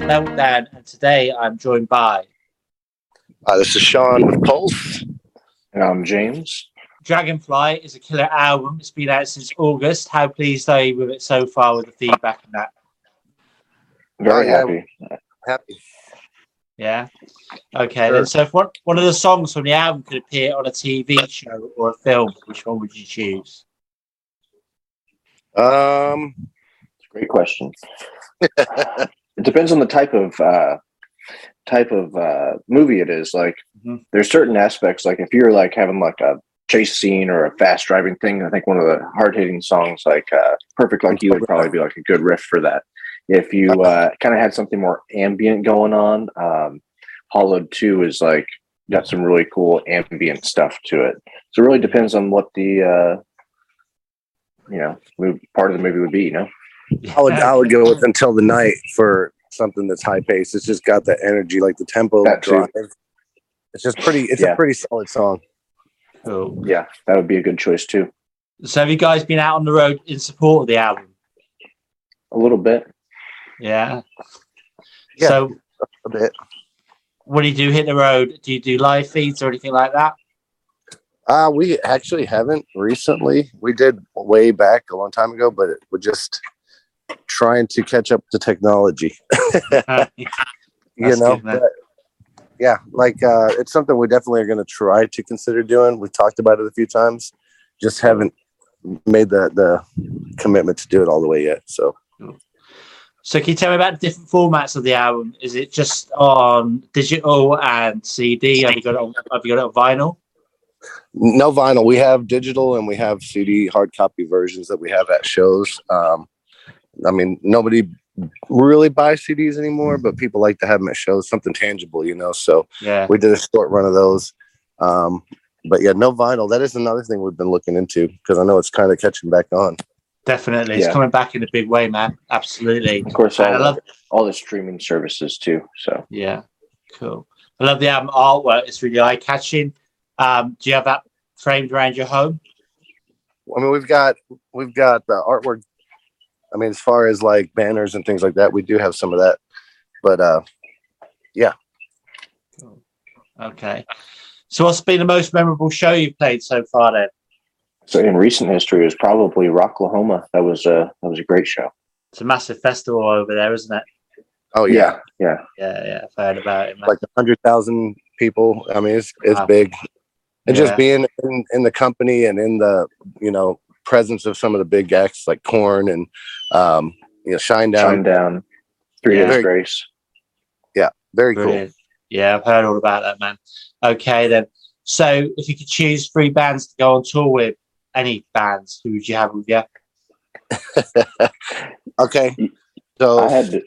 podcast Meltdown, and today I'm joined by Uh, this is Sean with Pulse. And I'm James. Dragonfly. is a killer album. It's been out since August. How pleased are you with it so far with the feedback and that? Very Oh, yeah. happy. Happy. Yeah. Okay. Sure. Then, so if one, one of the songs from the album could appear on a TV show or a film, which one would you choose? Um, Great question. it depends on the type of uh, type of uh, movie it is. Like, Mhm. there's certain aspects. Like, if you're like having like a chase scene or a fast driving thing, I think one of the hard hitting songs, like uh, "Perfect Like You," would probably be like a good riff for that. If you uh, kind of had something more ambient going on, um, "Hollowed Two is like got some really cool ambient stuff to it. So it really depends on what the uh, you know part of the movie would be. You know. I would I would go with Until the Night for something that's high paced. It's just got that energy, like the tempo That too. drive. It's just pretty. It's Yeah. a pretty solid song. Cool. Yeah, that would be a good choice too. So have you guys been out on the road in support of the album? A little bit. Yeah. Yeah. So A bit. when you do hit the road, do you do live feeds or anything like that? Uh, we actually haven't recently. We did way back a long time ago, but we're just trying to catch up to technology. Uh, you know, but, yeah, like uh, it's something we definitely are going to try to consider doing. We've talked about it a few times, just haven't made the the commitment to do it all the way yet. So So can you tell me about the different formats of the album? Is it just on digital and CD? Have you got it on, have you got it on vinyl? no vinyl. We have digital and we have CD hard copy versions that we have at shows. Um, I mean, nobody really buys CDs anymore, but people like to have them at shows, something tangible, you know. So Yeah. we did a short run of those. Um, but yeah, no vinyl. That is another thing we've been looking into because I know it's kind of catching back on. Definitely. It's coming back in a big way, man. Absolutely. Of course, all, I the, love all the streaming services too. So yeah. Cool. I love the album artwork. It's really eye catching. Um, do you have that framed around your home? I mean, we've got we've got the artwork. I mean, as far as like banners and things like that, we do have some of that. But uh, yeah. Okay. So what's been the most memorable show you've played so far then? so in recent history, it was probably Rocklahoma. That was a that was a great show. It's a massive festival over there, isn't it? oh yeah, yeah. Yeah, yeah. I've heard about it, man. like a hundred thousand people. I mean, it's it's Wow. big, and Yeah. just being in, in the company and in the you know presence of some of the big acts like Korn and um, you know Shinedown. Shine down. Three Yeah. Days Grace. Yeah, very cool. Yeah, I've heard all about that, man. Okay, then. So, if you could choose three bands to go on tour with, any bands, who would you have with you? Okay, so I had to.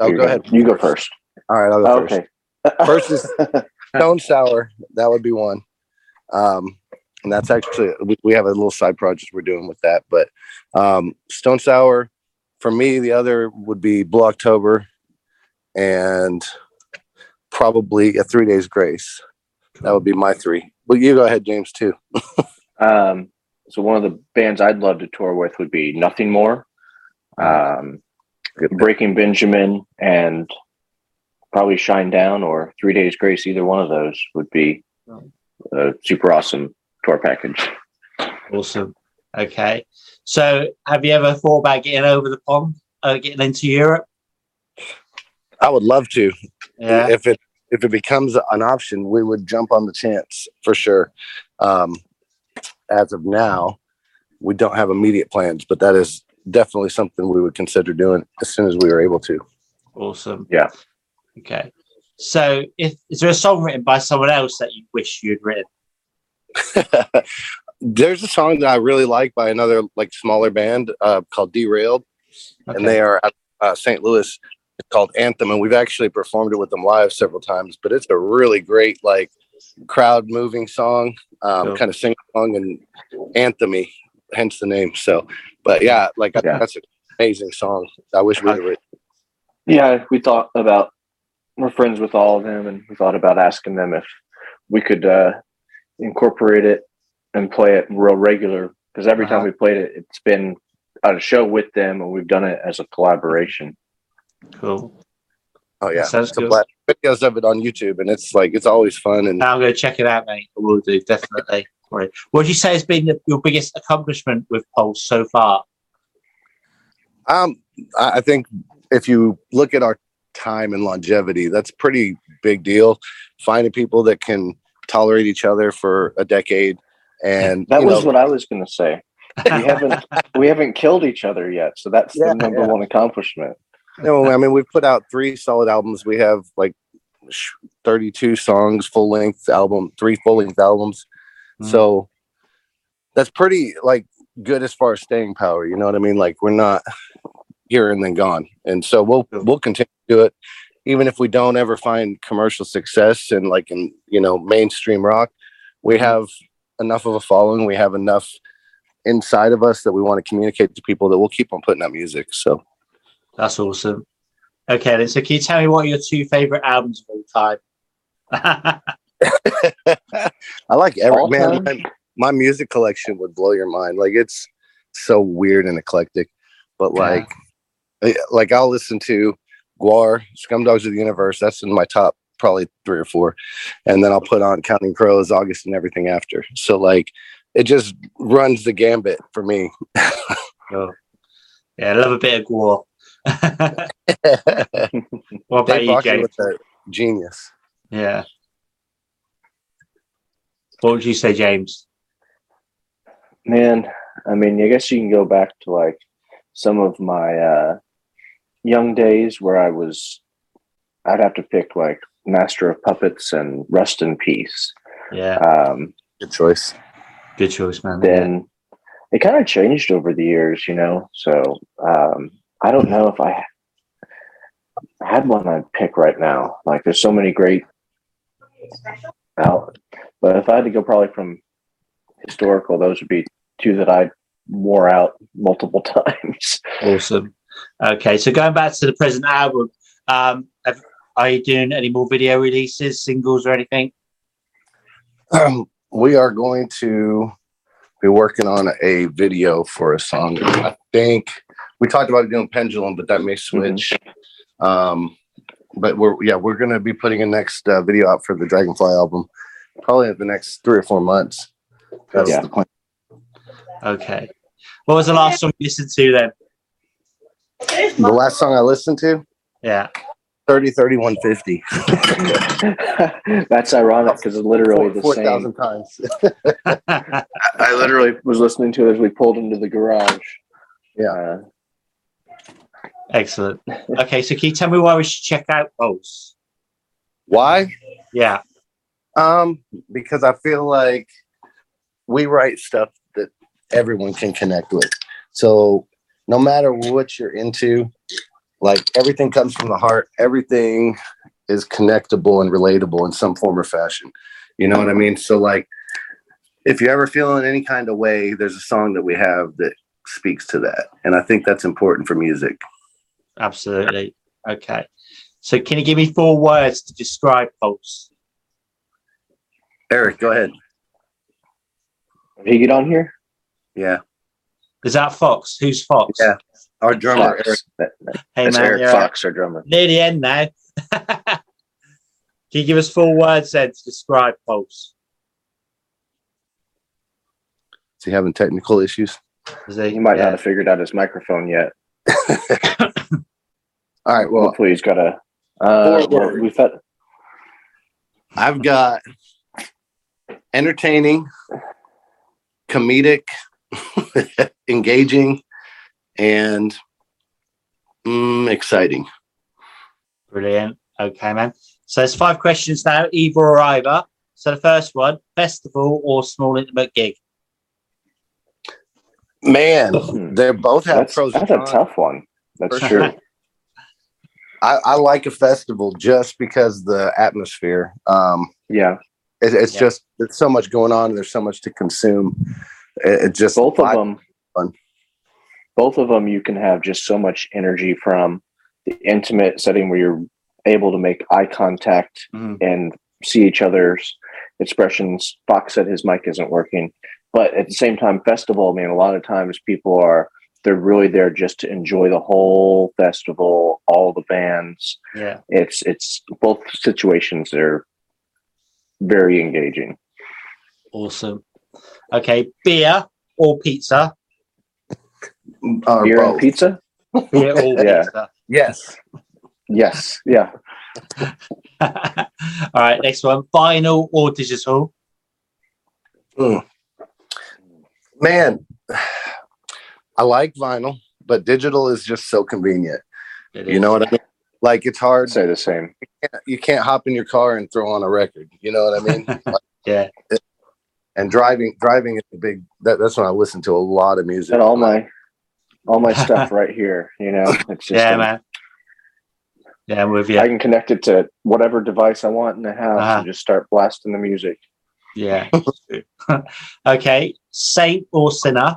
oh, you go ahead. You go first. All right, I'll go Oh, first. okay. First is Stone Sour. That would be one. Um, and that's actually we, we have a little side project we're doing with that. But um, Stone Sour, for me, the other would be Blue October, and probably a Three Days Grace. That would be my three. But you go ahead, James, too. um, so one of the bands I'd love to tour with would be Nothing More, um. Breaking Benjamin, and probably Shinedown or Three Days Grace. Either one of those would be a super awesome tour package. Awesome. Okay. So, have you ever thought about getting over the pond, uh, getting into Europe? I would love to. Yeah. If it if it becomes an option, we would jump on the chance for sure. Um, as of now, we don't have immediate plans, but that is definitely something we would consider doing as soon as we are able to. Awesome. Yeah. Okay. So, if is there a song written by someone else that you wish you'd written? There's a song that I really like by another like smaller band uh, called Derailed, Okay. and they are at uh, St. Louis. It's called Anthem, and we've actually performed it with them live several times. But it's a really great like crowd moving song, um, Cool. kind of sing song and anthemy, hence the name. So, but yeah, like Yeah. that's an amazing song. I wish we would. Yeah, we thought about. We're friends with all of them, and we thought about asking them if we could uh, incorporate it and play it real regular. Because every time Uh-huh. we played it, it's been at a show with them, and we've done it as a collaboration. Cool. Oh yeah, Sounds it's a good. blast. Videos of it on YouTube, and it's like it's always fun. And I'm going to check it out, mate. I will do definitely. Right. What would you say has been your biggest accomplishment with Pulse so far? um, I I think if you look at our time and longevity, that's pretty big deal. Finding people that can tolerate each other for a decade, and That was know, what I was going to say. We haven't we haven't killed each other yet, so that's Yeah, the number yeah. one accomplishment. No, I mean we've put out three solid albums. We have like 32 songs, full length album, three full length albums. Mhm. So that's pretty like good as far as staying power. You know what I mean? Like we're not here and then gone. And so we'll we'll continue to do it, even if we don't ever find commercial success and like in you know mainstream rock. We have enough of a following. We have enough inside of us that we want to communicate to people that we'll keep on putting out music. So. That's awesome. Okay, then. So, can you tell me what are your two favorite albums of all time? I like every All man. My, my music collection would blow your mind. Like it's so weird and eclectic, but like, eh, like I'll listen to Gwar, Scumdogs of the Universe. That's in my top probably three or four, and then I'll put on Counting Crows, August, and everything after. So like, it just runs the gambit for me. oh. Yeah, I love a bit of Gwar. what about Dave you, Barker James? genius. Yeah. What would you say, James? Man, I mean, I guess you can go back to like some of my uh, young days where I was. I'd have to pick like Master of Puppets and Rust in Peace. Yeah, Um, Good choice. good choice, man. then it kind of changed over the years, you know. So um, I don't know if I I had one I'd pick right now. Like, there's so many great out, but if I had to go, probably from historical, those would be two that I wore out multiple times. Awesome. Okay, so going back to the present album, um, have, are you doing any more video releases, singles, or anything? Um, we are going to be working on a video for a song. I think we talked about doing pendulum, but that may switch. Um, but we're yeah, we're gonna be putting a next uh, video out for the Dragonfly album, probably in the next three or four months. That's Yeah. the plan. Okay. What was the last song you listened to then? The last song I listened to, Yeah. 30 31 50. That's ironic because it's literally the Four same. thousand times. I literally was listening to it as we pulled into the garage. Yeah. Uh, Excellent. Okay, so can you tell me why we should check out Pulse? Why? Yeah. Um, because I feel like we write stuff that everyone can connect with. So no matter what you're into, like everything comes from the heart. Everything is connectable and relatable in some form or fashion. You know what I mean? So like if you're ever feeling any kind of way, there's a song that we have that speaks to that. And I think that's important for music. Absolutely. Okay. So can you give me four words to describe Pulse? Eric, go ahead. did he get on here? Yeah. Is that Fox? Who's Fox? Yeah. Our drummer, Fox. That- that- Hey that's man, Eric Fox, our drummer. near the end now. can you give us four words then to describe Pulse? Is he having technical issues? Is He might not have figured out his microphone yet. All right. Well, Hopefully, he's got a. Uh, well, we've had. I've got entertaining, comedic, engaging, and mm, exciting. Brilliant. Okay, man. So there's five questions now, either or either. So the first one, festival or small intimate gig? Man, Hmm. they both have that's, pros and that's a tough one. That's true. sure. I, I like a festival just because the atmosphere. Um, Yeah, it, it's Yeah. just there's so much going on. There's so much to consume. It, it just both of I- them. Fun. Both of them, you can have just so much energy from the intimate setting where you're able to make eye contact Mhm. and see each other's expressions. Fox said his mic isn't working, but at the same time, festival. I mean, a lot of times people are they're really there just to enjoy the whole festival, all the bands. Yeah. It's it's both situations are very engaging. Awesome. Okay, beer or pizza? Or Beer and pizza? Beer or Yeah. pizza? Yes. Yes. Yeah. All right, next one. Vinyl or digital? Hmm. Man, I like vinyl, but digital is just so convenient. It You is. know what I mean? Like it's hard. I'd say the same. You can't hop in your car and throw on a record. You know what I mean? Like, Yeah. and driving, driving is a big. That, that's when I listen to a lot of music. And all my all my stuff right here, you know. It's just Yeah, um, man. Yeah, I'm with you. I can connect it to whatever device I want in the house Uh-huh. and just start blasting the music. Yeah. okay. Saint or sinner?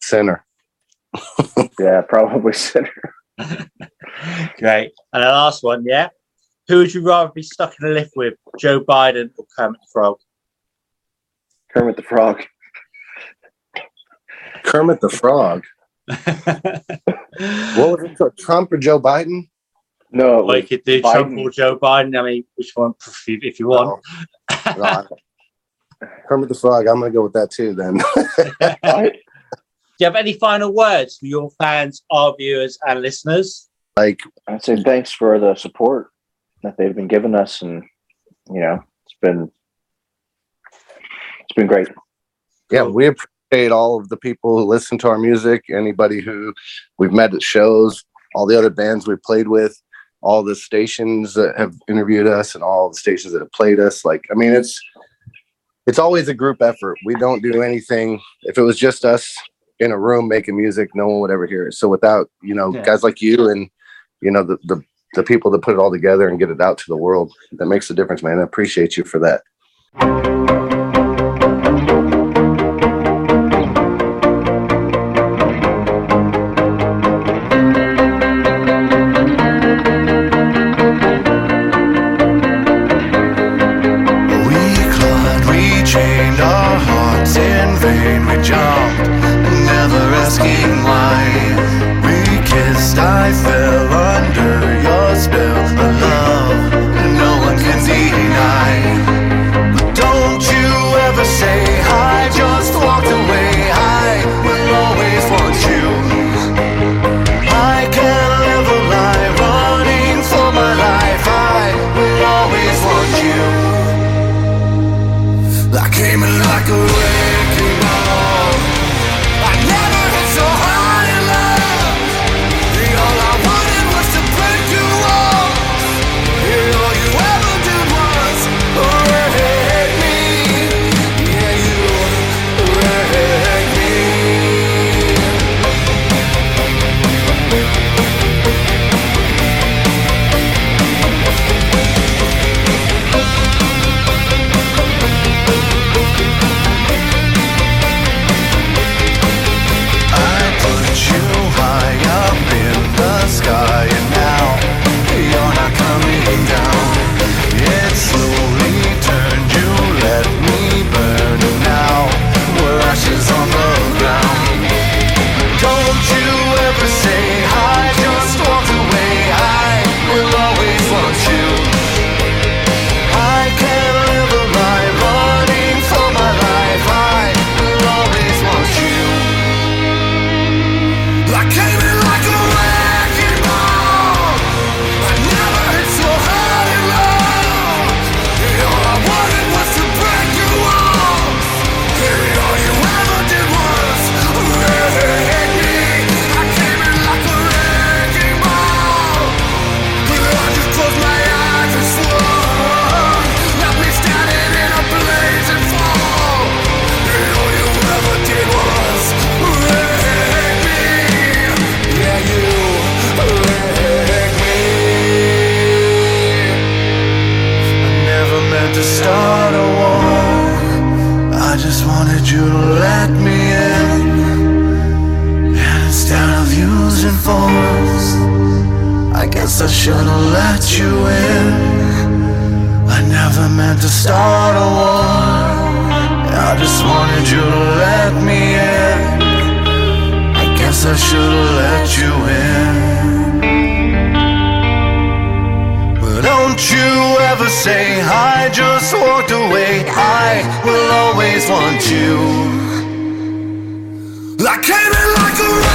Sinner. Yeah, probably sinner. Great. And the last one, yeah. Who would you rather be stuck in a lift with, Joe Biden or Kermit the Frog? Kermit the Frog. Kermit the Frog. What was it? Trump or Joe Biden? No, Or you could do Trump or Joe Biden. I mean, which one if you, want? Oh, no, I- Kermit the Frog. I'm gonna go with that too. Then I, Do you have any final words for your fans, our viewers, and listeners? like I'd say thanks for the support that they've been giving us, and you know, it's been it's been great. yeah, we appreciate all of the people who listen to our music. Anybody who we've met at shows, all the other bands we've played with, all the stations that have interviewed us, and all the stations that have played us. Like, I mean, it's it's always a group effort. We don't do anything. If it was just us in a room making music, no one would ever hear it. So without you know Yeah. guys like you and you know the the the people that put it all together and get it out to the world, that makes a difference, man. I appreciate you for that. Wanted you to let me in. And instead of using force, I guess I should've let you in. I never meant to start a war. I just wanted you to let me in. I guess I should've let you in. You ever say I just walked away. I will always want you. I came in like a